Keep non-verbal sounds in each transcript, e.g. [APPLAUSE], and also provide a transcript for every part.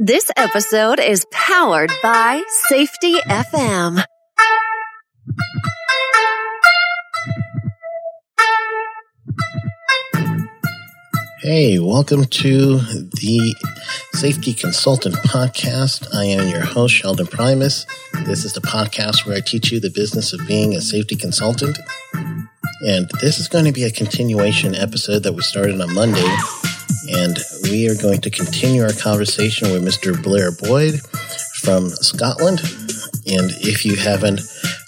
This episode is powered by Safety FM. Hey, welcome to the Safety Consultant Podcast. I am your host, Sheldon Primus. This is the podcast where I teach you the business of being a safety consultant. And this is going to be a continuation episode that we started on Monday. And we are going to continue our conversation with Mr. Blair Boyd from Scotland. And if you haven't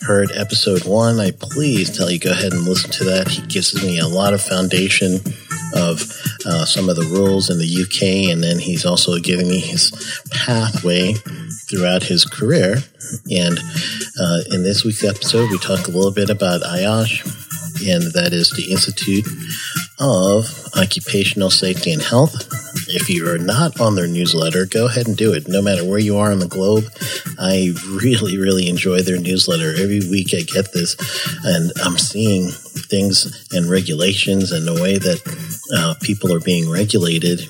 heard episode one, I please tell you go ahead and listen to that. He gives me a lot of foundation of uh, some of the rules in the UK, and then he's also giving me his pathway throughout his career. And uh, in this week's episode, we talk a little bit about IOSH, and that is the Institute of Occupational Safety and Health. If you are not on their newsletter, go ahead and do it. No matter where you are on the globe, I really, really enjoy their newsletter. Every week I get this, and I'm seeing things and regulations and the way that uh, people are being regulated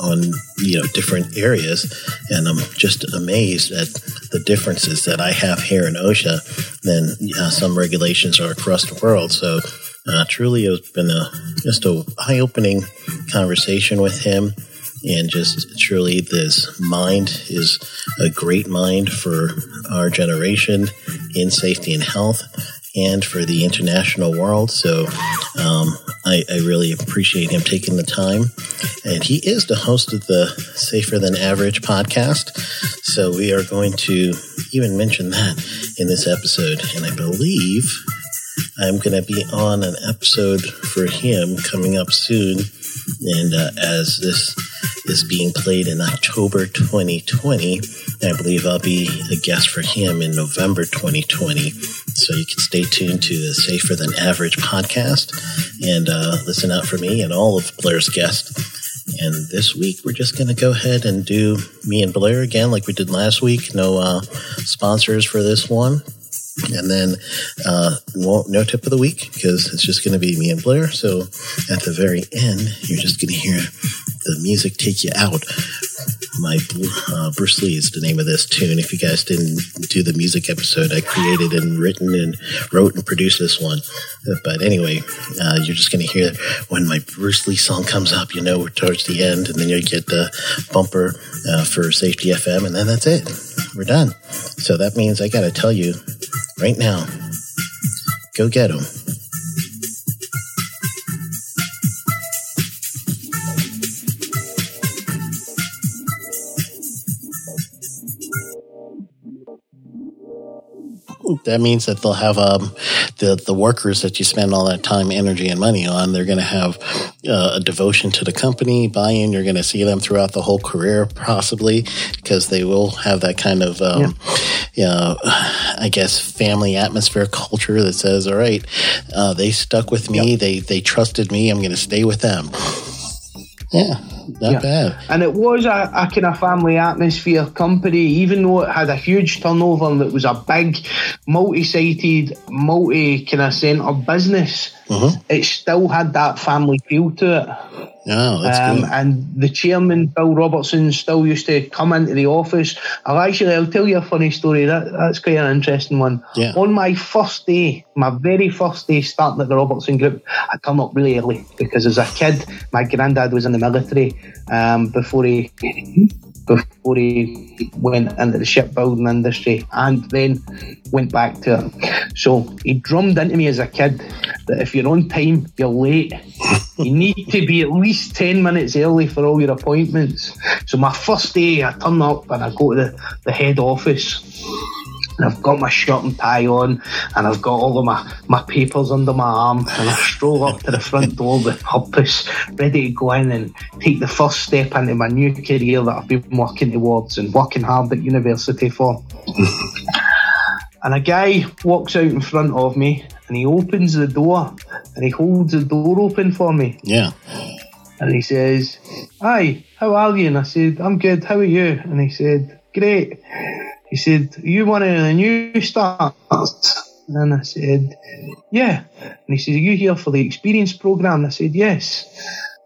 on you know different areas and i'm just amazed at the differences that i have here in osha than uh, some regulations are across the world so uh, truly it's been a just a eye-opening conversation with him and just truly this mind is a great mind for our generation in safety and health and for the international world. So um, I, I, really appreciate him taking the time. And he is the host of the Safer Than Average podcast. So we are going to even mention that in this episode. And I believe I'm going to be on an episode for him coming up soon. And uh, as this is being played in October 2020, I believe I'll be a guest for him in November 2020. So you can stay tuned to the Safer Than Average podcast and uh, listen out for me and all of Blair's guests. And this week, we're just going to go ahead and do me and Blair again, like we did last week. No uh, sponsors for this one. And then uh, no tip of the week because it's just going to be me and Blair. So at the very end, you're just going to hear the music take you out. My uh, Bruce Lee is the name of this tune. If you guys didn't do the music episode, I created and written and wrote and produced this one. But anyway, uh, you're just going to hear when my Bruce Lee song comes up, you know we're towards the end, and then you get the bumper uh, for Safety FM, and then that's it. We're done. So that means I got to tell you right now go get them. that means that they'll have um, the the workers that you spend all that time, energy, and money on. They're going to have uh, a devotion to the company, buy-in. You're going to see them throughout the whole career, possibly, because they will have that kind of, um, yeah. you know, I guess, family atmosphere culture that says, "All right, uh, they stuck with me. Yep. They they trusted me. I'm going to stay with them." Yeah, not yeah. bad. And it was a, a kind of family atmosphere company, even though it had a huge turnover and it was a big, multi-sided, multi kind of centre business. Mm-hmm. It still had that family feel to it. Oh, that's um, good. And the chairman, Bill Robertson, still used to come into the office. I'll actually, I'll tell you a funny story. That, that's quite an interesting one. Yeah. On my first day, my very first day starting at the Robertson Group, I come up really early because as a kid, my granddad was in the military um, before he before he went into the shipbuilding industry and then went back to it. So he drummed into me as a kid that if you're on time, you're late. You need to be at least 10 minutes early for all your appointments. So my first day, I turn up and I go to the, the head office and I've got my shirt and tie on, and I've got all of my, my papers under my arm, and I stroll up to the front door with purpose, ready to go in and take the first step into my new career that I've been working towards and working hard at university for. and a guy walks out in front of me, and he opens the door, and he holds the door open for me. Yeah. And he says, Hi, how are you? And I said, I'm good, how are you? And he said, Great. He said, Are you one of the new starts? And I said, Yeah. And he said, Are you here for the experience program? And I said, Yes.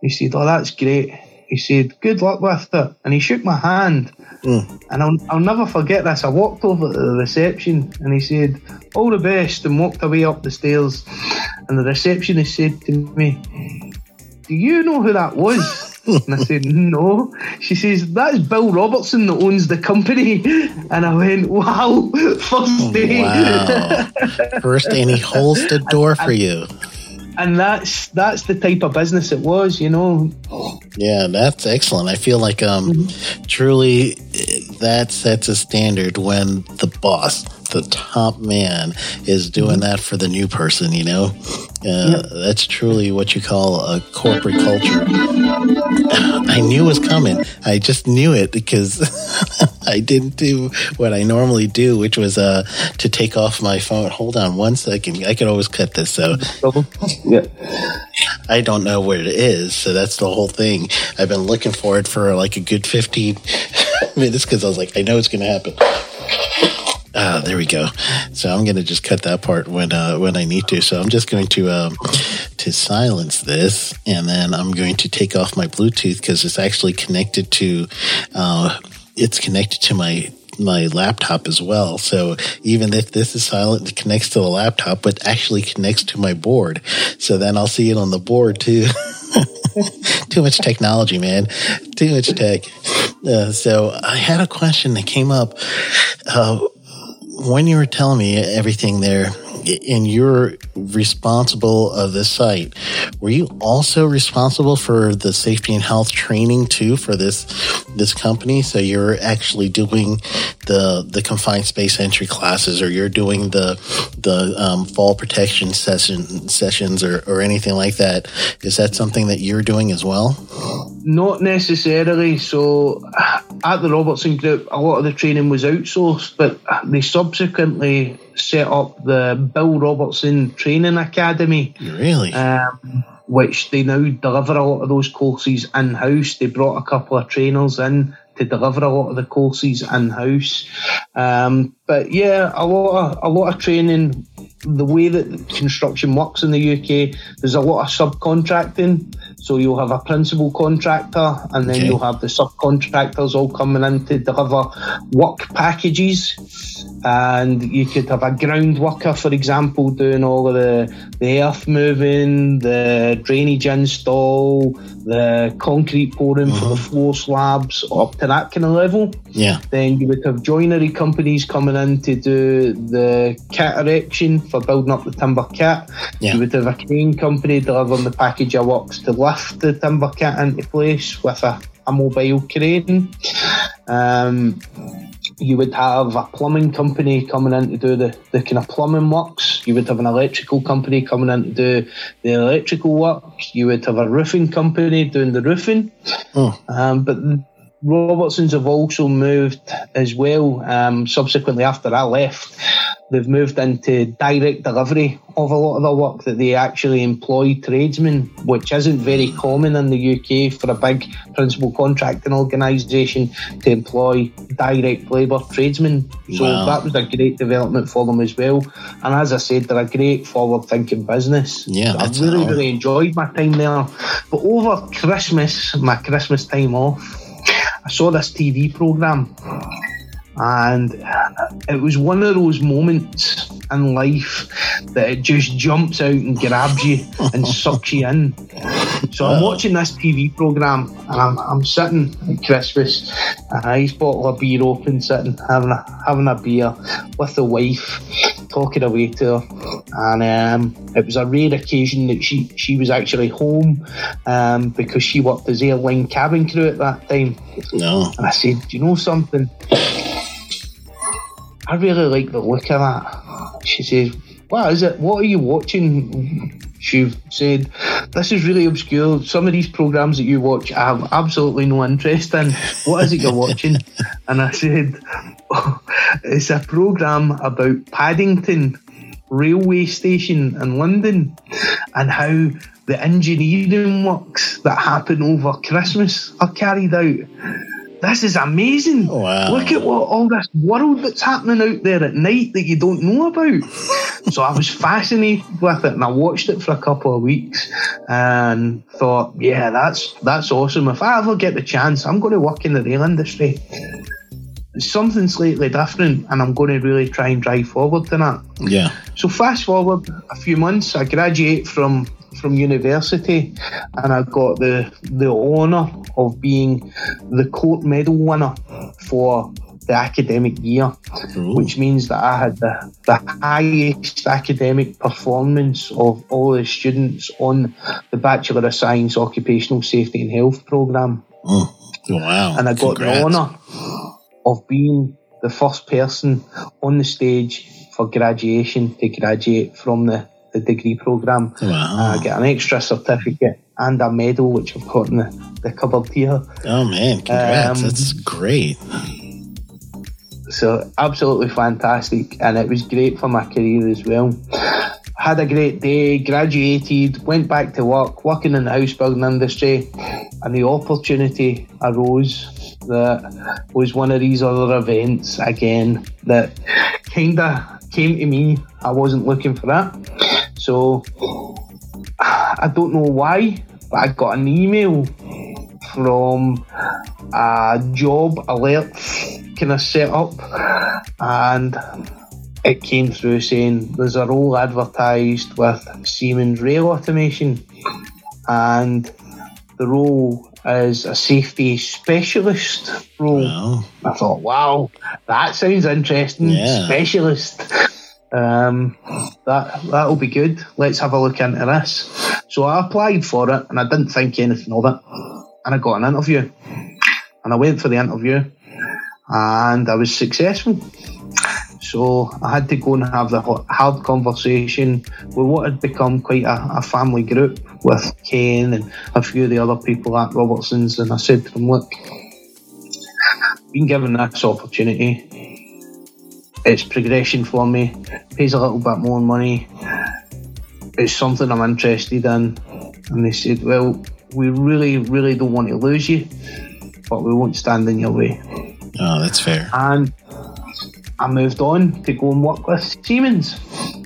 He said, Oh, that's great. he said, "Good luck with it," and he shook my hand. Mm. And I'll, I'll never forget this. I walked over to the reception and he said, All the best, and walked away up the stairs. And the receptionist said to me, Do you know who that was? [LAUGHS] and I said, No. She says, That's Bill Robertson that owns the company. And I went, Wow, [LAUGHS] first day. Wow. First, and he holds the [LAUGHS] door for you. And that's that's the type of business it was, you know. Yeah, that's excellent. I feel like um truly that sets a standard when the boss, the top man, is doing that for the new person, you know? Uh, That's truly what you call a corporate culture. [SIGHS] I knew it was coming. I just knew it because [LAUGHS] I didn't do what I normally do, which was uh, to take off my phone. Hold on one second. I could always cut this. So [LAUGHS] Yeah. I don't know where it is. So that's the whole thing. I've been looking for it for like a good 15 minutes because I was like, I know it's going to happen. Ah, there we go. So I'm going to just cut that part when uh, when I need to. So I'm just going to um, to silence this, and then I'm going to take off my Bluetooth because it's actually connected to uh, it's connected to my my laptop as well. So even if this is silent, it connects to the laptop, but actually connects to my board. So then I'll see it on the board too. [LAUGHS] Too much technology, man. Too much tech. Uh, so I had a question that came up. Uh, when you were telling me everything there, and you're responsible of this site, were you also responsible for the safety and health training too for this this company? So you're actually doing the the confined space entry classes, or you're doing the the um, fall protection session sessions, or, or anything like that. Is that something that you're doing as well? Not necessarily. So at the Robertson Group, a lot of the training was outsourced, but they subsequently set up the Bill Robertson Training Academy, Really? um, which they now deliver a lot of those courses in house. They brought a couple of trainers in to deliver a lot of the courses in house. Um, but yeah, a lot of a lot of training. The way that construction works in the UK, there's a lot of subcontracting. So you'll have a principal contractor, and then Okay. you'll have the subcontractors all coming in to deliver work packages. And you could have a ground worker, for example, doing all of the, the earth moving, the drainage install, the concrete pouring for the floor slabs, up to that kind of level. yeah. Then you would have joinery companies coming in to do the kit erection for building up the timber kit. Yeah. You would have a crane company delivering the package of works to lift the timber kit into place with a, a mobile crane. Um, you would have a plumbing company coming in to do the, the kind of plumbing works. You would have an electrical company coming in to do the electrical work. You would have a roofing company doing the roofing. Oh, Um, but Robertsons have also moved as well. Um, subsequently, after I left, they've moved into direct delivery of a lot of the work that they actually employ tradesmen, which isn't very common in the UK for a big principal contracting organisation to employ direct labour tradesmen. So Wow. that was a great development for them as well. And as I said, they're a great forward-thinking business. Yeah, So I really, all. really enjoyed my time there. But over Christmas, my Christmas time off, I saw this TV program, and it was one of those moments in life that it just jumps out and grabs you and [LAUGHS] sucks you in. So I'm watching this TV program, and I'm, I'm sitting at Christmas, a nice bottle of beer open, sitting having a having a beer with the wife, talking away to her, and um, it was a rare occasion that she she was actually home um, because she worked as airline cabin crew at that time. no. And I said, Do you know something? I really like the look of that. She says, What is it? What are you watching? She said, This is really obscure. Some of these programs that you watch, I have absolutely no interest in. What is it you're watching? [LAUGHS] And I said, "Oh, [LAUGHS] It's a program about Paddington railway station in London and how the engineering works that happen over Christmas are carried out. This is amazing. Oh, wow. Look at what all this world that's happening out there at night that you don't know about. [LAUGHS] so I was fascinated with it and I watched it for a couple of weeks and thought, yeah, that's that's awesome. If I ever get the chance, I'm going to work in the rail industry. Something slightly different and I'm going to really try and drive forward to that. Yeah. So fast forward a few months, I graduate from from university, and I got the the honour of being the Court Medal winner for the academic year, Ooh. which means that I had the, the highest academic performance of all the students on the Bachelor of Science Occupational Safety and Health programme. Mm. Wow. And I got Congrats. the honour of being the first person on the stage for graduation to graduate from the, the degree programme. Wow. I get an extra certificate and a medal, which I've got in the, the cupboard here. Oh man, congrats! Um, That's great. So absolutely fantastic, and it was great for my career as well. Had a great day, graduated, went back to work, working in the house building industry, and the opportunity arose that was one of these other events again that kind of came to me. I wasn't looking for that, so [SIGHS] I don't know why, but I got an email from a job alert kind of set up and it came through saying there's a role advertised with Siemens Rail Automation and the role is a safety specialist role. Wow. I thought, wow, that sounds interesting. Yeah. Specialist. [LAUGHS] Um, that that'll be good. Let's have a look into this. So I applied for it, and I didn't think anything of it, and I got an interview, and I went for the interview, and I was successful. So I had to go and have the hard conversation with what had become quite a, a family group with Ken and a few of the other people at Robertson's, and I said to them, "Look, been given this opportunity. It's progression for me, pays a little bit more money. It's something I'm interested in. And they said, Well, we really, really don't want to lose you, but we won't stand in your way. Oh, that's fair. And I moved on to go and work with Siemens.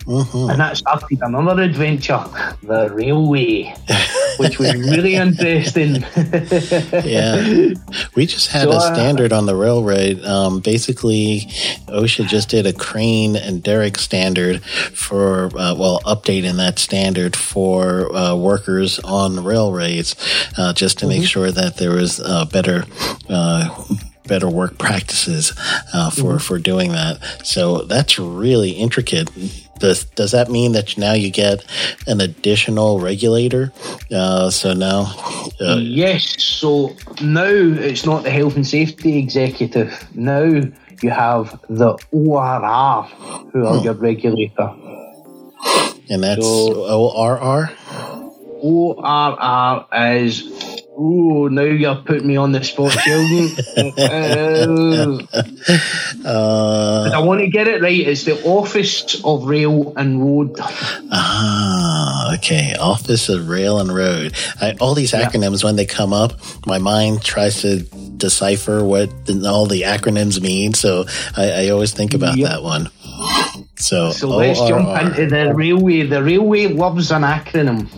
hmm And that started another adventure, the railway, [LAUGHS] which was really interesting. [LAUGHS] Yeah. We just had So, a uh, standard on the railroad. Um, basically, OSHA just did a crane and derrick standard for, uh, well, updating that standard for uh, workers on railroads, uh, just to Mm-hmm. make sure that there was uh, better. Uh, better work practices uh, for Mm-hmm. for doing that so that's really intricate does does that mean that now you get an additional regulator uh, so now uh, Yes, so now it's not the health and safety executive. Now you have the ORR, who are your regulator. And that's So- ORR? ORR is. Oh, now you're putting me on the spot, Sheldon. [LAUGHS] Uh, Uh, I want to get it right. It's the Office of Rail and Road. ah, okay. Office of Rail and Road. I, all these acronyms, when they come up, my mind tries to decipher what the, all the acronyms mean. So I, I always think about Yep. that one. So, let's jump into the railway. The railway loves an acronym.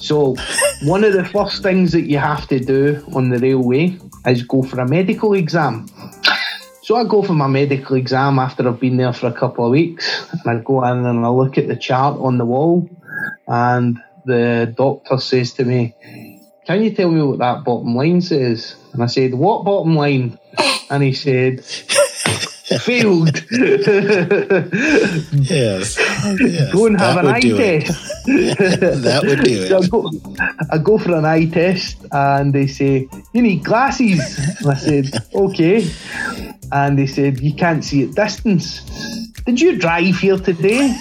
So one of the first things that you have to do on the railway is go for a medical exam. So I go for my medical exam after I've been there for a couple of weeks, and I go in and I look at the chart on the wall, and the doctor says to me, "Can you tell me what that bottom line says?" And I said, "What bottom line?" And he said, "Failed." [LAUGHS] Yes. yes. go and have that an eye test. [LAUGHS] That would do So I it. go, I go for an eye test and they say, You need glasses. And I said, [LAUGHS] Okay. And they said, You can't see at distance. Did you drive here today?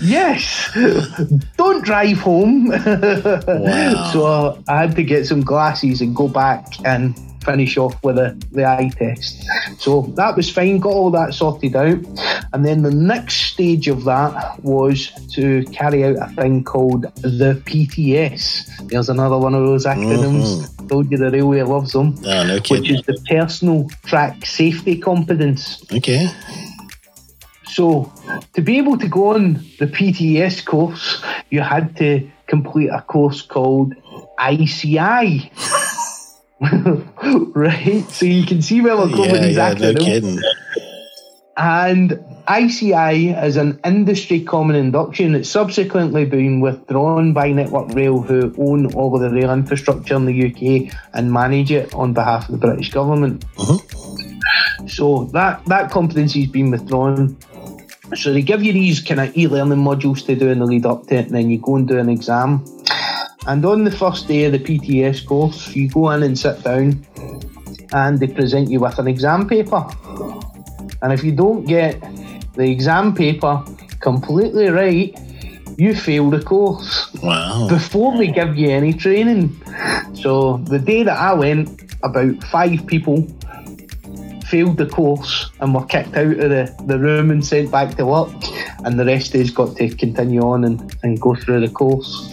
yes. Don't drive home. Wow. So I had to get some glasses and go back and finish off with the, the eye test. So that was fine, got all that sorted out. And then the next stage of that was to carry out a thing called the PTS. There's another one of those acronyms. Mm-hmm. told you the railway loves them. Oh, no Which is the personal track safety competence. Okay. So, to be able to go on the PTS course, you had to complete a course called ICI. [LAUGHS] right? So you can see where we're going with Yeah, these yeah, no kidding. And ICI is an industry common induction. It's subsequently been withdrawn by Network Rail, who own all of the rail infrastructure in the UK and manage it on behalf of the British government. Mm-hmm. So that, that competency has been withdrawn. So they give you these kind of e-learning modules to do in the lead up to it, and then you go and do an exam. And on the first day of the PTS course, you go in and sit down, and they present you with an exam paper. And if you don't get the exam paper completely right, you fail the course Wow. before they give you any training. So the day that I went, about five people failed the course and were kicked out of the, the room and sent back to work. And the rest of us got to continue on and, and go through the course.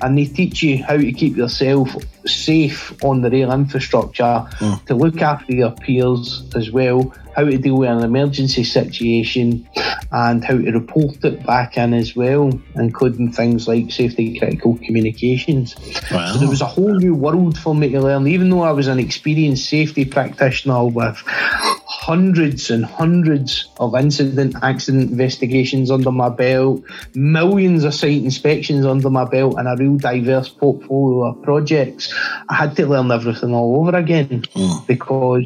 And they teach you how to keep yourself safe on the rail infrastructure, hmm. to look after your peers as well, how to deal with an emergency situation, and how to report it back in as well, including things like safety critical communications. Wow. So there was a whole new world for me to learn, even though I was an experienced safety practitioner with hundreds and hundreds of incident accident investigations under my belt, millions of site inspections under my belt, and a real diverse portfolio of projects. I had to learn everything all over again hmm. because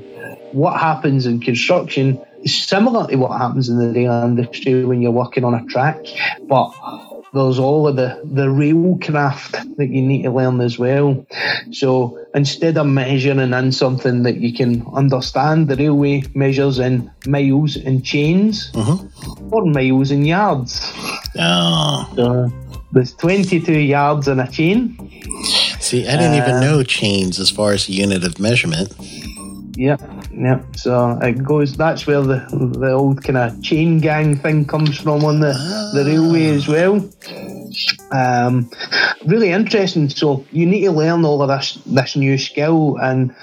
what happens in construction is similar to what happens in the rail industry when you're working on a track, but there's all of the, the rail craft that you need to learn as well. So instead of measuring in something that you can understand, the railway measures in miles and chains or miles and yards. Oh. So there's 22 yards in a chain. See, I didn't Uh, even know chains as far as a unit of measurement. Yep, yep. So it goes. That's where the the old kind of chain gang thing comes from on the the railway as well. Um, really interesting. So you need to learn all of this this new skill, and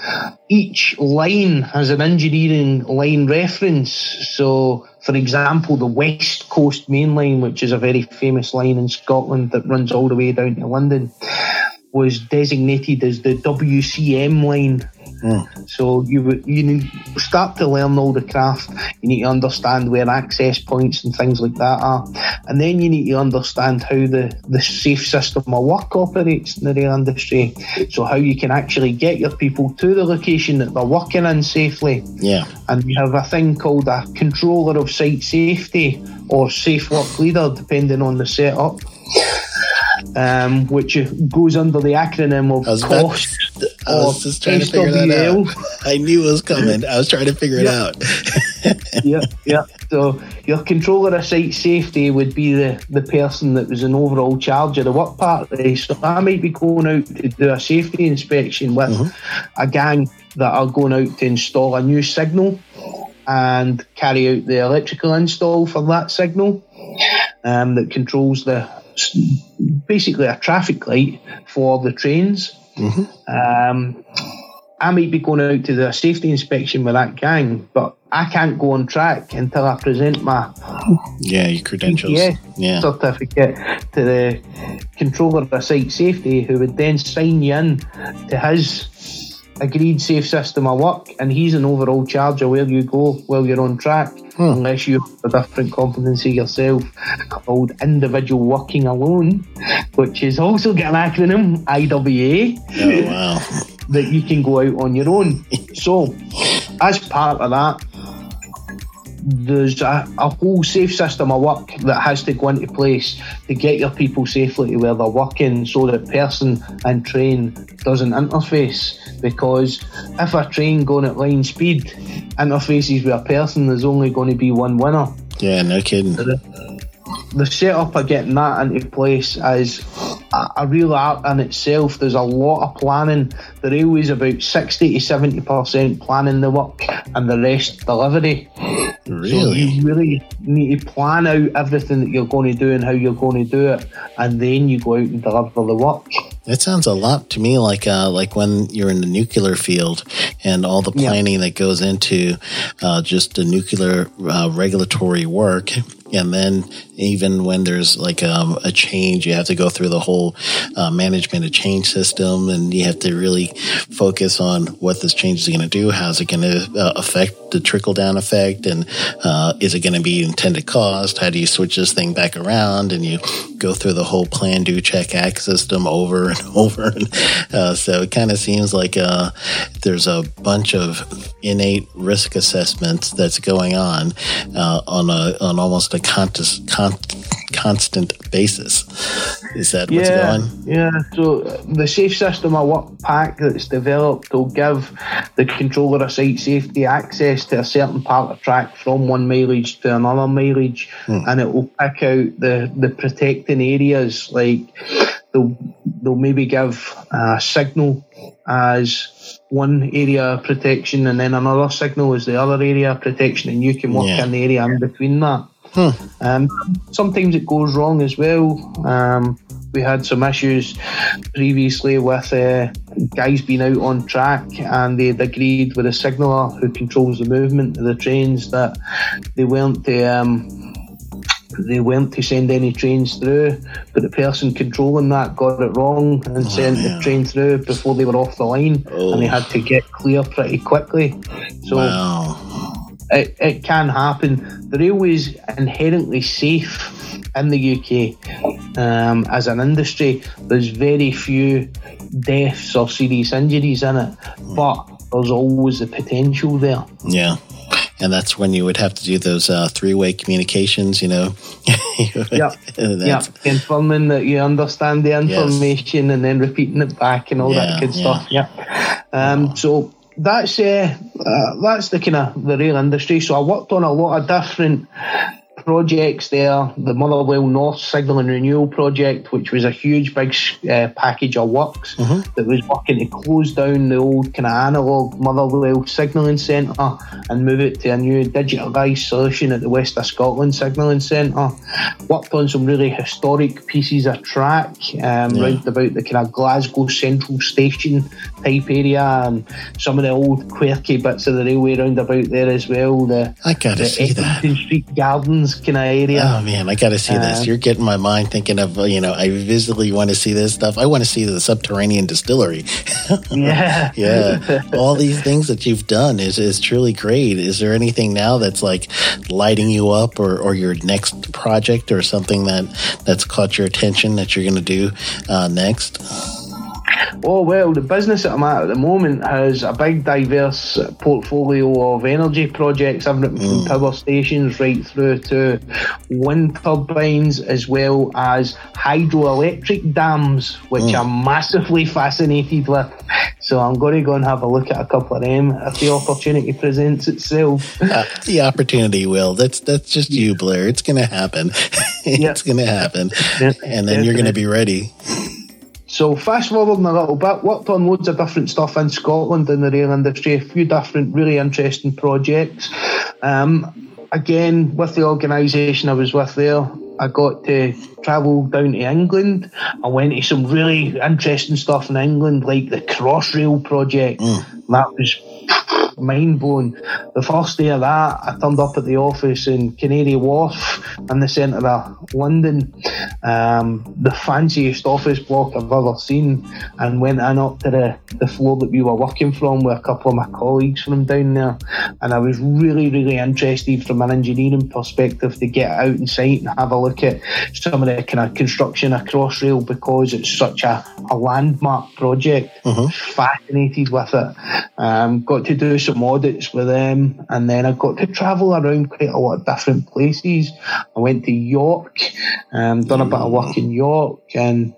each line has an engineering line reference. So, for example, the West Coast Main Line, which is a very famous line in Scotland that runs all the way down to London, was designated as the WCM line. Mm. So you you need start to learn all the craft. You need to understand where access points and things like that are, and then you need to understand how the the safe system of work operates in the rail industry. So how you can actually get your people to the location that they're working in safely. Yeah. And we have a thing called a controller of site safety or safe work leader, depending on the setup. Um, which goes under the acronym of COSS I was [LAUGHS] just trying to figure that out. [LAUGHS] I knew it was coming. I was trying to figure it out. [LAUGHS] yeah, yeah. So your controller of site safety would be the, the person that was in overall charge of the work party. So I might be going out to do a safety inspection with a gang that are going out to install a new signal and carry out the electrical install for that signal um, that controls the basically a traffic light for the trains. Um, I might be going out to the safety inspection with that gang, but I can't go on track until I present my Yeah, your credentials. Yeah. certificate to the controller of site safety, who would then sign you in to his agreed safe system of work, and he's an overall charge of where you go while you're on track, hmm. unless you have a different competency yourself called individual working alone, which is also got an acronym IWA Oh, [LAUGHS] wow. that you can go out on your own. so, as part of that, there's a, a whole safe system of work that has to go into place to get your people safely to where they're working so that person and train doesn't interface. Because if a train going at line speed interfaces with a person, there's only going to be one winner Yeah, no kidding. the setup of getting that into place is a, a real art in itself. There's a lot of planning. The railway's about 60 to 70% planning the work and the rest delivery. So Really? you really need to plan out everything that you're going to do and how you're going to do it, and then you go out and deliver the work. It sounds a lot to me like uh, like when you're in the nuclear field and all the planning yeah. that goes into uh, just the nuclear uh, regulatory work and then even when there's like um, a change, you have to go through the whole uh, management of change system, and you have to really focus on what this change is going to do. How's it going to uh, affect the trickle down effect, and uh, is it going to be intended cost? How do you switch this thing back around? And you go through the whole plan, do, check, act system over and [LAUGHS] over. And, uh, so it kind of seems like uh, there's a bunch of innate risk assessments that's going on uh, on a on almost a con- con- constant basis. Is that what's yeah, going? Yeah. So the safe system of work pack that's developed will give the controller of site safety access to a certain part of track from one mileage to another mileage, hmm. and it will pick out the the protecting areas like. They'll, they'll maybe give a signal as one area of protection and then another signal as the other area of protection and you can work yeah. in the area in between that. Hmm. Um, sometimes it goes wrong as well. Um, we had some issues previously with uh, guys being out on track and they'd agreed with a signaller who controls the movement of the trains that they weren't the um, they weren't to send any trains through, but the person controlling that got it wrong and oh, sent man. the train through before they were off the line, oh. and they had to get clear pretty quickly. So wow. It, it can happen. The railway is inherently safe in the UK um, as an industry. There's very few deaths or serious injuries in it, but there's always the potential there. Yeah and that's when you would have to do those uh, three-way communications. You know, [LAUGHS] yeah, yeah, confirming that you understand the information yes. and then repeating it back and all yeah, that good yeah. stuff. Yeah, um, so that's uh, uh, that's the kind of the rail industry. So I worked on a lot of different projects there. The Motherwell North Signal and Renewal Project, which was a huge big uh, package of works mm-hmm. that was working to close down the old kind of analogue Motherwell Signalling Centre and move it to a new digitalised solution at the West of Scotland Signalling Centre. Worked on some really historic pieces of track um, yeah. round about the kind of Glasgow Central Station type area and some of the old quirky bits of the railway round about there as well. The, I gotta the see that. Street Gardens Oh man, I got to see uh, this. You're getting my mind thinking of you know. I visibly want to see this stuff. I want to see the subterranean distillery. [LAUGHS] yeah, yeah. [LAUGHS] All these things that you've done is is truly great. Is there anything now that's like lighting you up, or or your next project, or something that that's caught your attention that you're going to do uh, next? Oh well, the business that I'm at at the moment has a big, diverse portfolio of energy projects, everything from mm. power stations right through to wind turbines, as well as hydroelectric dams, which mm. I'm massively [LAUGHS] fascinated with. So I'm going to go and have a look at a couple of them if the opportunity presents itself. Uh, the opportunity will. That's that's just you, Blair. It's going to happen. [LAUGHS] it's yep. going to happen, and then Definitely. you're going to be ready. So fast forwarding a little bit, worked on loads of different stuff in Scotland in the rail industry, a few different really interesting projects. Um, again, with the organisation I was with there, I got to travel down to England. I went to some really interesting stuff in England, like the Crossrail project. Mm. That was mind blowing. The first day of that, I turned up at the office in Canary Wharf in the centre of London, um, the fanciest office block I've ever seen, and went in up to the, the floor that we were working from with a couple of my colleagues from down there. And I was really, really interested from an engineering perspective to get out and sight and have a look at some of the kind of construction of Crossrail because it's such a, a landmark project. Mm-hmm. Fascinated with it. Um, got to do some audits with them, and then I got to travel around quite a lot of different places. I went to York, um, done a bit of work in York, and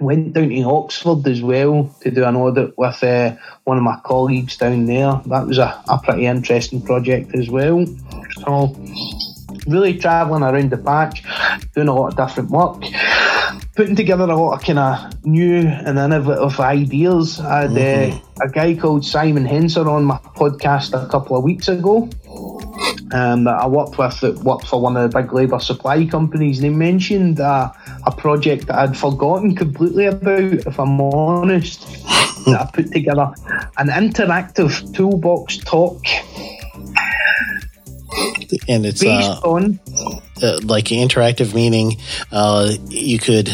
went down to Oxford as well to do an audit with uh, one of my colleagues down there. That was a, a pretty interesting project as well. So, really travelling around the patch, doing a lot of different work putting together a lot of kind of new and innovative ideas. I had uh, mm-hmm. uh, a guy called Simon Henser on my podcast a couple of weeks ago. um, that I worked with that worked for one of the big labour supply companies. And he mentioned uh, a project that I'd forgotten completely about, if I'm honest, that I put together an interactive toolbox talk. And it's uh, uh, like interactive meaning uh, you could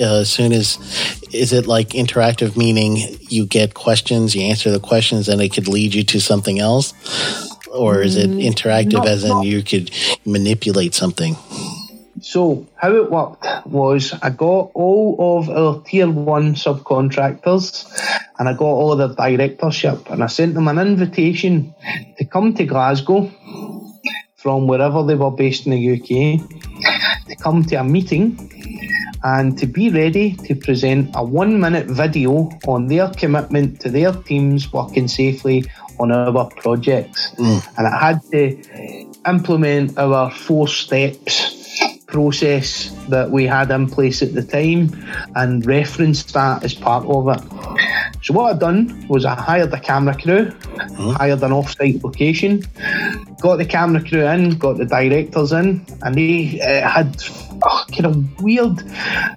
uh, as soon as is it like interactive meaning you get questions you answer the questions and it could lead you to something else? Or is it interactive not- as in not- you could manipulate something? So, how it worked was I got all of our tier one subcontractors and I got all of their directorship and I sent them an invitation to come to Glasgow from wherever they were based in the UK to come to a meeting and to be ready to present a one minute video on their commitment to their teams working safely on our projects. Mm. And I had to implement our four steps process that we had in place at the time and reference that as part of it. So what I done was I hired a camera crew, mm. hired an off-site location, got the camera crew in, got the directors in, and they uh, had a kind of weird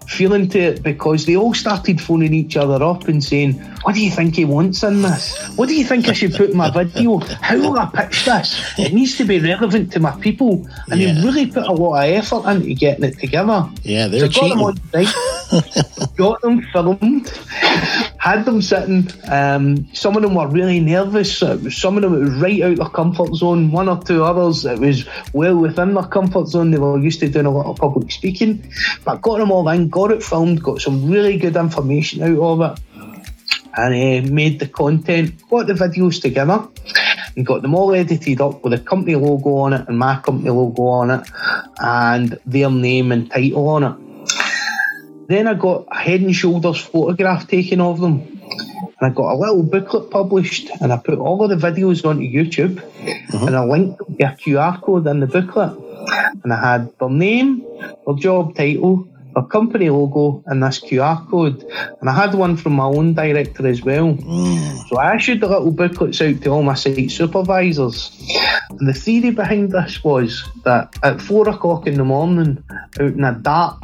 feeling to it because they all started phoning each other up and saying, "What do you think he wants in this? What do you think I should put in my video? How will I pitch this? It needs to be relevant to my people." And Yeah. they really put a lot of effort into getting it together. yeah they're got them on site, [LAUGHS] got them filmed, had them sitting. Um, some of them were really nervous. Some of them it was right out of their comfort zone. One or two others it was well within their comfort zone. They were used to doing a lot of public speaking, but got them all in, got it filmed, got some really good information out of it. And uh, made the content, got the videos together, and got them all edited up with a company logo on it and my company logo on it, and their name and title on it. Then I got a head and shoulders photograph taken of them. And I got a little booklet published and I put all of the videos onto YouTube and I linked a QR code in the booklet. And I had their name, their job title, their company logo, and this QR code. And I had one from my own director as well. So I issued the little booklets out to all my site supervisors. And the theory behind this was that at four o'clock in the morning, out in a dark,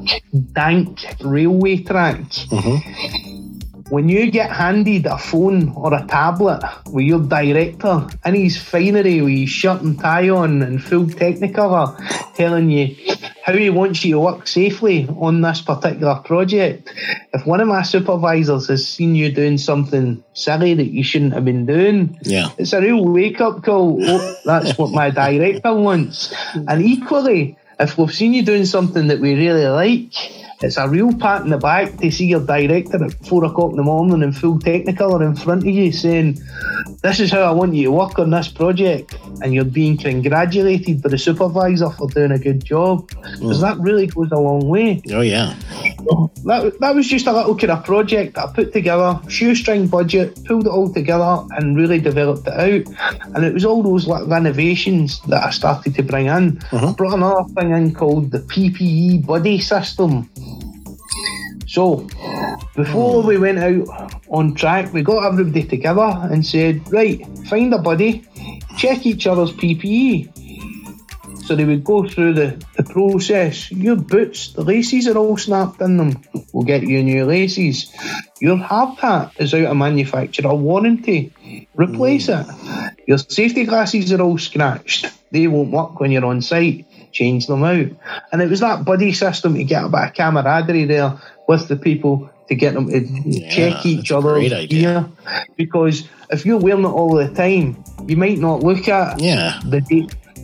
dank railway track, mm-hmm. when you get handed a phone or a tablet with your director in his finery with his shirt and tie on and full technicolor telling you how he wants you to work safely on this particular project, if one of my supervisors has seen you doing something silly that you shouldn't have been doing, yeah it's a real wake up call. Oh, that's what my director wants. And equally, if we've seen you doing something that we really like, it's a real pat in the back to see your director at four o'clock in the morning in full technicolor in front of you saying, This is how I want you to work on this project. And you're being congratulated by the supervisor for doing a good job. Because hmm. that really goes a long way oh yeah that, that was just a little kind of project that I put together, shoestring budget, pulled it all together and really developed it out. And it was all those little innovations that I started to bring in. I brought another thing in called the PPE buddy system. So, before we went out on track, we got everybody together and said, right, find a buddy, check each other's PPE. So they would go through the, the process. Your boots, the laces are all snapped in them. We'll get you new laces. Your hard hat is out of manufacture. manufacturer warranty. Replace mm. it. Your safety glasses are all scratched. They won't work when you're on site. Change them out. And it was that buddy system to get a bit of camaraderie there with the people to get them to check each other a other's great idea. gear. Because if you're wearing it all the time, you might not look at yeah the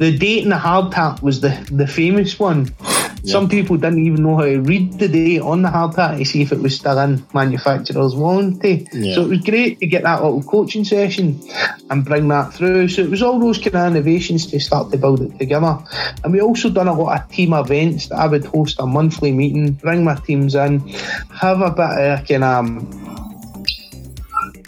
the date and the hard hat was the the famous one. Some people didn't even know how to read the date on the hard hat to see if it was still in manufacturer's warranty. Yeah. So it was great to get that little coaching session and bring that through. So it was all those kind of innovations to start to build it together. And we also done a lot of team events that I would host a monthly meeting, bring my teams in, have a bit of kind of um,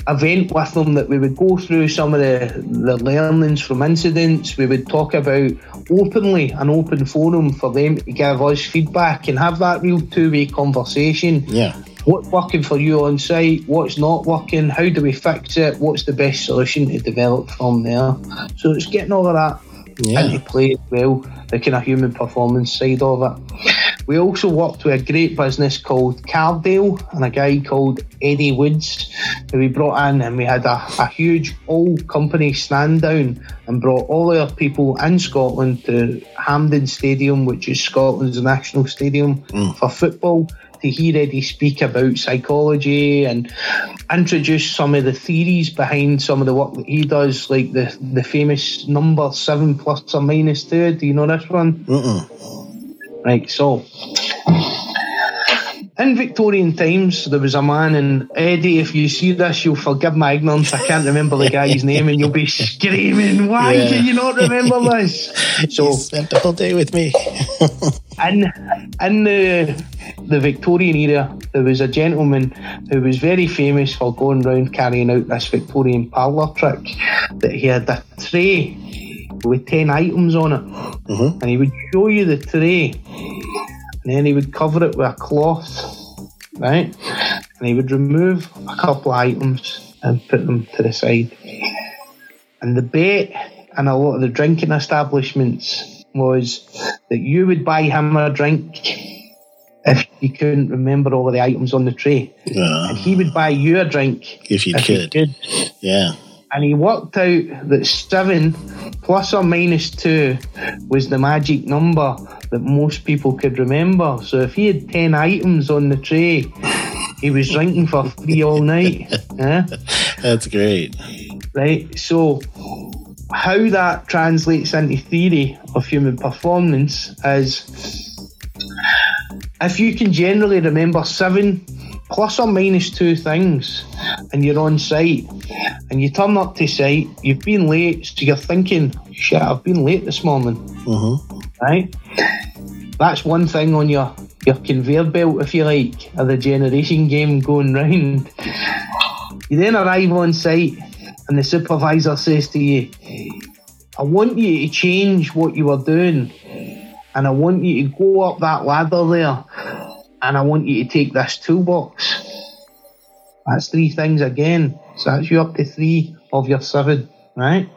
event with them that we would go through some of the, the learnings from incidents. We would talk about openly an open forum for them to give us feedback and have that real two way conversation. yeah What's working for you on site? What's not working? How do we fix it? What's the best solution to develop from there? So it's getting all of that Yeah. into play as well, the kind of human performance side of it. We also worked with a great business called Cardale and a guy called Eddie Woods, who we brought in, and we had a, a huge old company stand down and brought all our people in Scotland to Hampden Stadium, which is Scotland's national stadium mm. for football, to hear Eddie speak about psychology and introduce some of the theories behind some of the work that he does, like the, the famous number seven plus or minus two. Do you know this one? Mm-mm. Right, so in Victorian times, there was a man, and Eddie, if you see this, you'll forgive my ignorance. I can't remember the guy's [LAUGHS] name, and you'll be screaming, Why Yeah. can you not remember this? [LAUGHS] So, You spent the whole day with me. [LAUGHS] in, in the, the Victorian era, there was a gentleman who was very famous for going around carrying out this Victorian parlour trick that he had a tray with 10 items on it. Mhm. And he would show you the tray, and then he would cover it with a cloth, right? And he would remove a couple of items and put them to the side. And the bet and a lot of the drinking establishments was that you would buy him a drink if you couldn't remember all of the items on the tray. And he would buy you a drink if you if you could. could. Yeah. And he worked out that seven plus or minus two was the magic number that most people could remember. So if he had 10 items on the tray, he was drinking for free all night. [LAUGHS] Yeah? That's great. right? So, how that translates into theory of human performance is if you can generally remember seven plus or minus two things and you're on site and you turn up to site, you've been late, so you're thinking, shit, I've been late this morning, Mm-hmm. right? That's one thing on your, your conveyor belt, if you like, of the generation game going round. You then arrive on site and the supervisor says to you, I want you to change what you were doing and I want you to go up that ladder there and I want you to take this toolbox. That's three things again. So that's you up to three of your seven, right?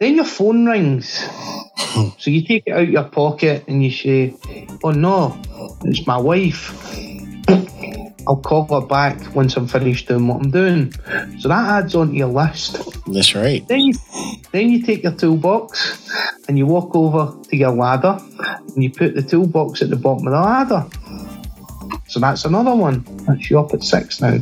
Then your phone rings. So you take it out of your pocket and you say, Oh no, it's my wife. I'll call her back once I'm finished doing what I'm doing. So that adds onto your list. That's right. Then you, then you take your toolbox and you walk over to your ladder and you put the toolbox at the bottom of the ladder. So that's another one. That's you up at six now.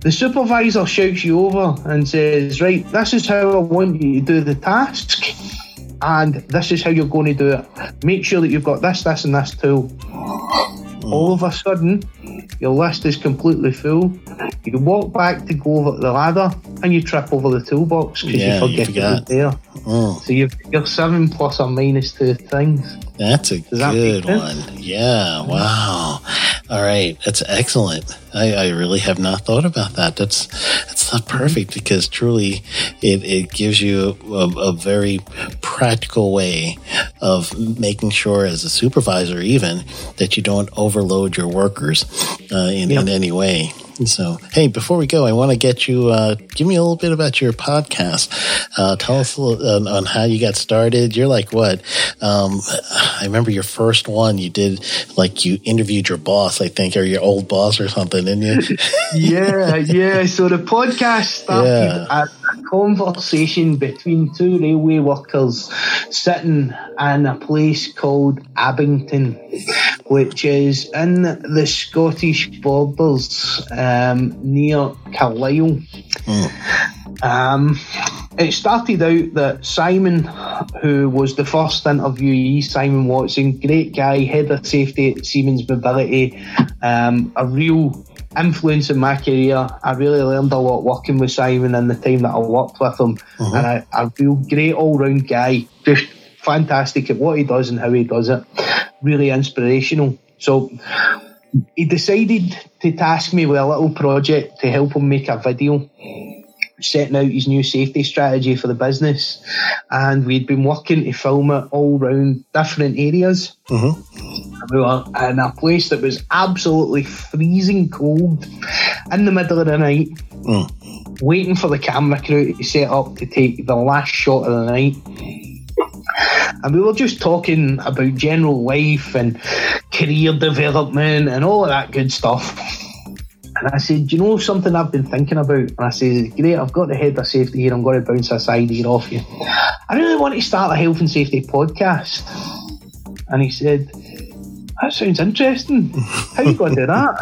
The supervisor shouts you over and says, Right, this is how I want you to do the task, and this is how you're going to do it. Make sure that you've got this, this, and this tool. All of a sudden, your list is completely full. You walk back to go over the ladder and you trip over the toolbox because Yeah, you you forget it there. Mm, So you've your seven plus or minus two things. that's a that good make one. Yeah. Wow. All right. That's excellent. I, I really have not thought about that. That's that's not perfect because truly it, it gives you a, a very practical way of making sure as a supervisor even that you don't overload your workers uh, in, in any way. So, hey, before we go, I want to get you, uh, give me a little bit about your podcast. Uh, tell us a little, on, on how you got started. You're like, what? Um, I remember your first one you did, like you interviewed your boss, I think, or your old boss or something, didn't you? [LAUGHS] [LAUGHS] yeah, yeah. So the podcast started Yeah. a, a conversation between two railway workers sitting in a place called Abington, which is in the Scottish borders um, near Carlisle. Um, it started out that Simon, who was the first interviewee, Simon Watson, great guy, head of safety at Siemens Mobility, um, a real influence in my career. I really learned a lot working with Simon in the time that I worked with him, and a, a real great all round guy, just fantastic at what he does and how he does it. Really inspirational. So he decided to task me with a little project to help him make a video setting out his new safety strategy for the business. And we'd been working to film it all round different areas. Mm-hmm. We were in a place that was absolutely freezing cold in the middle of the night. Mm. waiting for the camera crew to set up to take the last shot of the night. And we were just talking about general life and career development and all of that good stuff. And I said, you know something I've been thinking about? And I said, Great, I've got the head of safety here. I'm going to bounce this idea off you. I really want to start a health and safety podcast. And he said, That sounds interesting. How you going to do that?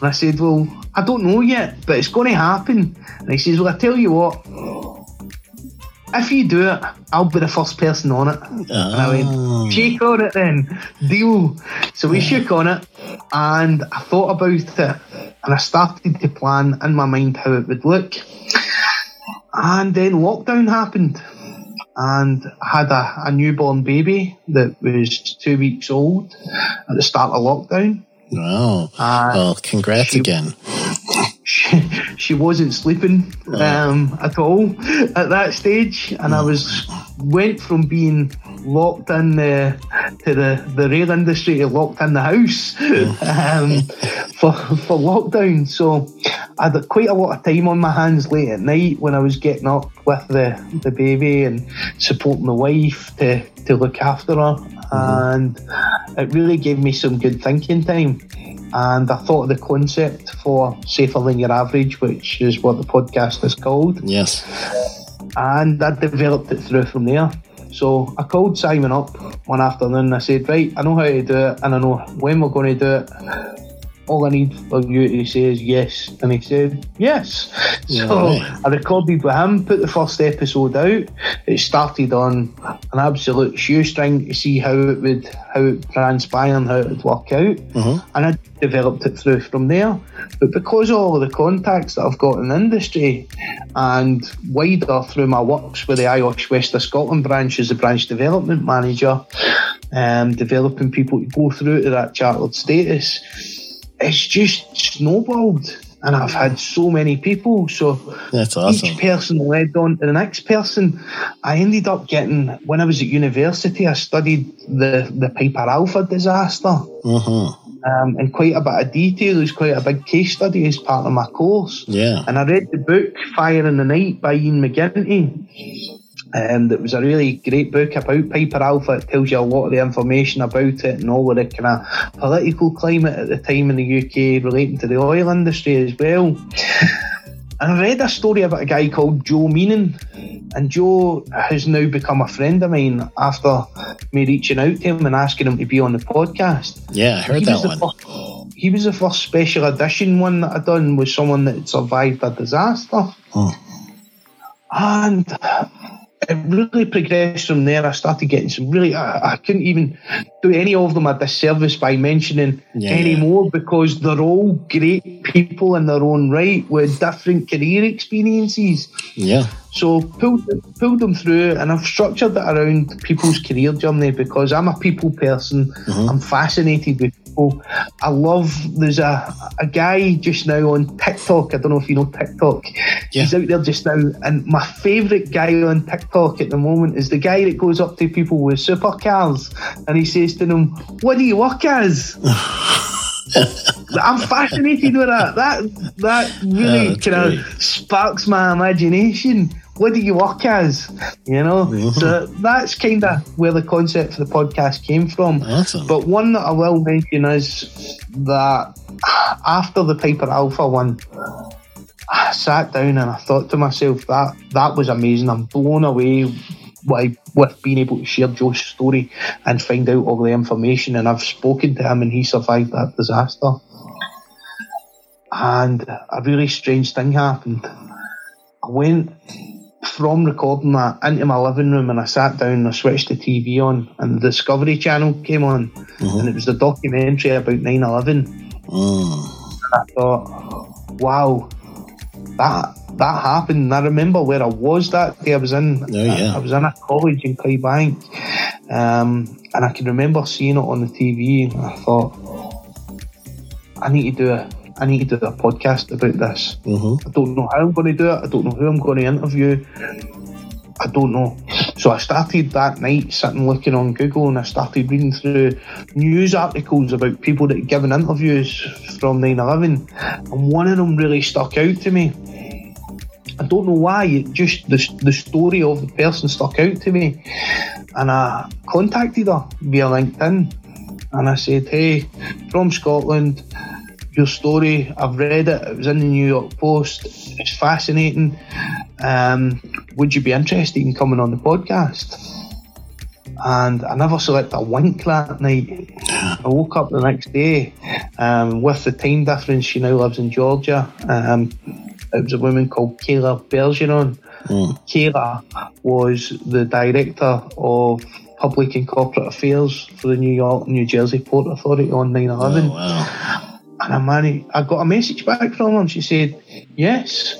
And I said, Well, I don't know yet, but it's going to happen. And he says, Well, I tell you what, if you do it, I'll be the first person on it. And I Oh. went, shake on it then, deal. So we shook on it, and I thought about it, and I started to plan in my mind how it would look. And then lockdown happened, and I had a, a newborn baby that was two weeks old at the start of lockdown. Wow. Uh, well, congrats she- again. She, [LAUGHS] she wasn't sleeping um, at all at that stage, and I was went from being locked in the to the the rail industry to locked in the house [LAUGHS] um, for for lockdown. So I had quite a lot of time on my hands late at night when I was getting up with the the baby and supporting the wife to to look after her, and it really gave me some good thinking time and I thought of the concept for Safer Than Your Average, which is what the podcast is called, Yes. and I developed it through from there. So I called Simon up one afternoon and I said, Right, I know how to do it and I know when we're going to do it. All I need for you to say is yes. And he said, Yes. Yeah, [LAUGHS] so. I recorded with him, put the first episode out. It started on an absolute shoestring to see how it would how it transpire and how it would work out. Mhm. And I developed it through from there. But because of all of the contacts that I've got in the industry and wider through my works with the IOSH West of Scotland branch as a branch development manager, um, developing people to go through to that chartered status, it's just snowballed. And I've had so many people. So That's awesome. each person led on to the next person. I ended up getting when I was at university. I studied the the Piper Alpha disaster hmm um, in quite a bit of detail. It was quite a big case study as part of my course. Yeah. And I read the book Fire in the Night by Ian McGinty. Um, that was a really great book about Piper Alpha. It tells you a lot of the information about it and all of the kind of political climate at the time in the UK relating to the oil industry as well. [LAUGHS] And I read a story about a guy called Joe Meenan. And Joe has now become a friend of mine after me reaching out to him and asking him to be on the podcast. Yeah, I heard He that one. first- he was the first special edition one that I done with someone that had survived a disaster. Hmm. And it really progressed from there. I started getting some really, I, I couldn't even do any of them a disservice by mentioning Yeah, any yeah. because they're all great people in their own right with different career experiences. Yeah. So pulled pulled them through, and I've structured it around people's career journey because I'm a people person. Mm-hmm. I'm fascinated with people. I love. There's a a guy just now on TikTok. I don't know if you know TikTok. Yeah. He's out there just now, and my favourite guy on TikTok at the moment is the guy that goes up to people with supercars and he says to them, "What do you work as?" [LAUGHS] I'm fascinated with that. That that really kind of sparks my imagination. What do you work as? You know, Mm-hmm. so that's kind of where the concept for the podcast came from. Awesome. But one that I will mention is that after the Piper Alpha one, I sat down and I thought to myself that that was amazing. I'm blown away by, with being able to share Joe's story and find out all the information. And I've spoken to him and he survived that disaster. And a really strange thing happened. I went from recording that into my living room and I sat down and I switched the TV on and the Discovery Channel came on and it was a documentary about 9 11. Mm. I thought, wow, that that happened. And I remember where I was that day. I was in, Oh, yeah. I was in a college in Clydebank, um, and I can remember seeing it on the TV. And I thought, I need to do a, I need to do a podcast about this. hmm I don't know how I'm going to do it. I don't know who I'm going to interview. I don't know. So I started that night sitting looking on Google and I started reading through news articles about people that had given interviews from 9 11. And one of them really stuck out to me. I don't know why. It just the the story of the person stuck out to me, and I contacted her via LinkedIn, and I said, "Hey, from Scotland." Your story, I've read it. It was in the New York Post. It's fascinating. Um, would you be interested in coming on the podcast? and I never slept a wink that night. I woke up the next day um, with the time difference. She now lives in Georgia. Um, it was a woman called Kayla Bergeron. Mm. Kayla was the director of public and corporate affairs for the New York New Jersey Port Authority on 9 11. Oh, wow. And I, managed, I got a message back from her and she said, Yes.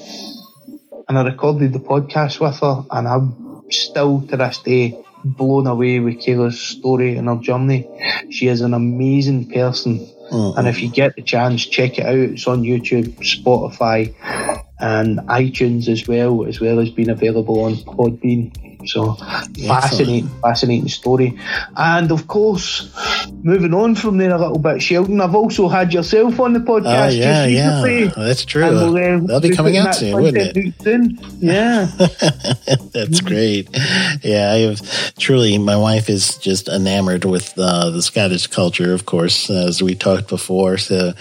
And I recorded the podcast with her, and I'm still to this day blown away with Kayla's story and her journey. She is an amazing person. Mm-hmm. And if you get the chance, check it out. It's on YouTube, Spotify, and iTunes as well, as well as being available on Podbean. So fascinating, fascinating story. And of course, moving on from there a little bit, Sheldon, I've also had yourself on the podcast. Uh, yeah, yeah, that's true. We'll, uh, They'll be coming out soon, wouldn't it? Soon. [LAUGHS] Yeah, that's great. Yeah, I have truly. My wife is just enamored with uh, the Scottish culture, of course, as we talked before. So.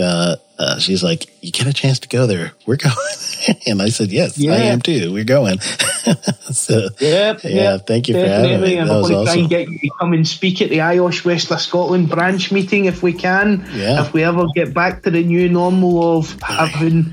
Uh, uh, she's like, "You get a chance to go there. We're going." [LAUGHS] and I said, "Yes, yeah. I am too. We're going." [LAUGHS] so, yeah, yeah, Thank you definitely. for having me. And that was awesome. try and get you to come and speak at the IOSH West of Scotland branch meeting if we can. Yeah. If we ever get back to the new normal of having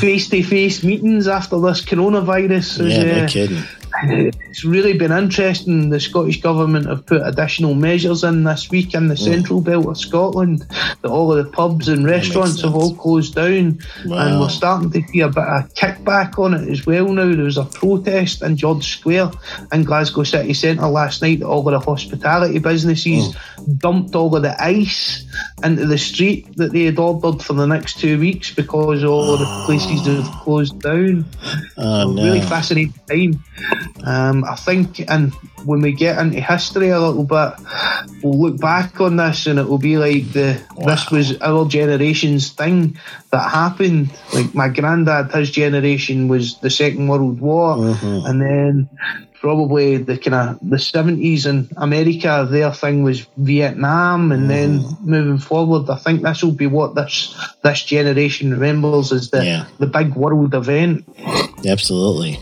face to face meetings after this coronavirus. Yeah, no uh, kidding [LAUGHS] it's really been interesting. The Scottish Government have put additional measures in this week in the mm. central belt of Scotland that all of the pubs and restaurants have all closed down. Wow. And we're starting to see a bit of kickback on it as well now. There was a protest in George Square in Glasgow City Centre last night that all of the hospitality businesses mm. dumped all of the ice into the street that they had ordered for the next two weeks because all the places have closed down. Oh, so no. Really fascinating time. Um, I think, and when we get into history a little bit, we'll look back on this and it will be like the wow. this was our generation's thing that happened. Like my granddad, his generation was the Second World War, mm-hmm. and then probably the kind of the 70s in America, their thing was Vietnam, and mm. then moving forward, I think this will be what this this generation remembers as the yeah. the big world event. Absolutely.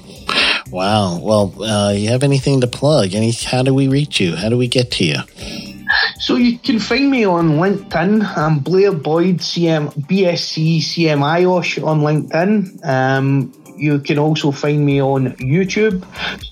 Wow. Well, uh, you have anything to plug? Any? How do we reach you? How do we get to you? So you can find me on LinkedIn. I'm Blair Boyd, CM BSc CMIOSH on LinkedIn. Um, you can also find me on YouTube,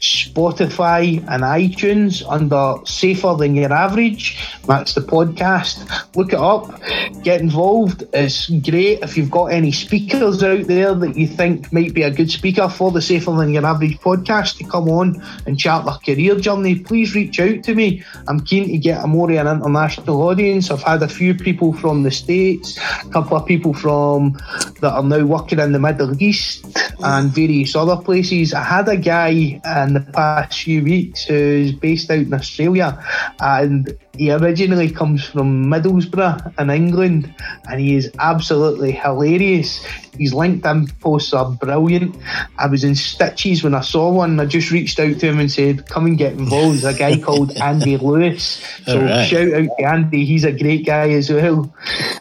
Spotify, and iTunes under Safer Than Your Average. That's the podcast. Look it up, get involved. It's great. If you've got any speakers out there that you think might be a good speaker for the Safer Than Your Average podcast to come on and chat their career journey, please reach out to me. I'm keen to get a more an international audience. I've had a few people from the States, a couple of people from that are now working in the Middle East. And and various other places. I had a guy in the past few weeks who's based out in Australia and he originally comes from Middlesbrough in England and he is absolutely hilarious. His LinkedIn posts are brilliant. I was in stitches when I saw one. I just reached out to him and said, Come and get involved. There's a guy called [LAUGHS] Andy Lewis. So right. shout out to Andy. He's a great guy as well.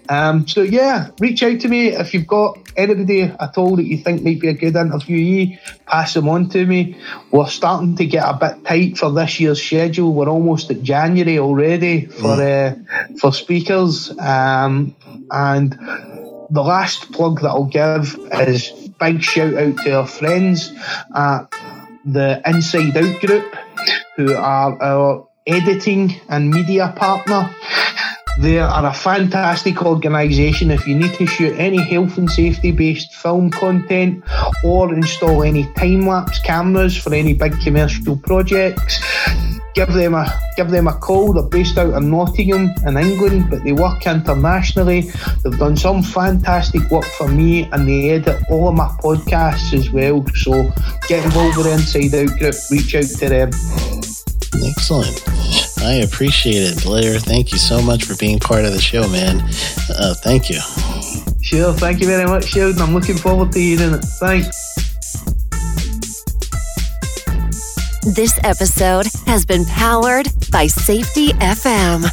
Um, so yeah, reach out to me if you've got anybody at all that you think might be a good interviewee. Pass them on to me. We're starting to get a bit tight for this year's schedule. We're almost at January already for mm. uh, for speakers. Um, and the last plug that I'll give is big shout out to our friends at the Inside Out Group, who are our editing and media partner. They are a fantastic organisation. If you need to shoot any health and safety based film content or install any time lapse cameras for any big commercial projects, give them a give them a call. They're based out in Nottingham in England, but they work internationally. They've done some fantastic work for me, and they edit all of my podcasts as well. So get involved with the Inside Out Group. Reach out to them. Excellent. I appreciate it, Blair. Thank you so much for being part of the show, man. Uh, thank you. Sure. Thank you very much, Sheldon. I'm looking forward to hearing it. Thanks. This episode has been powered by Safety FM.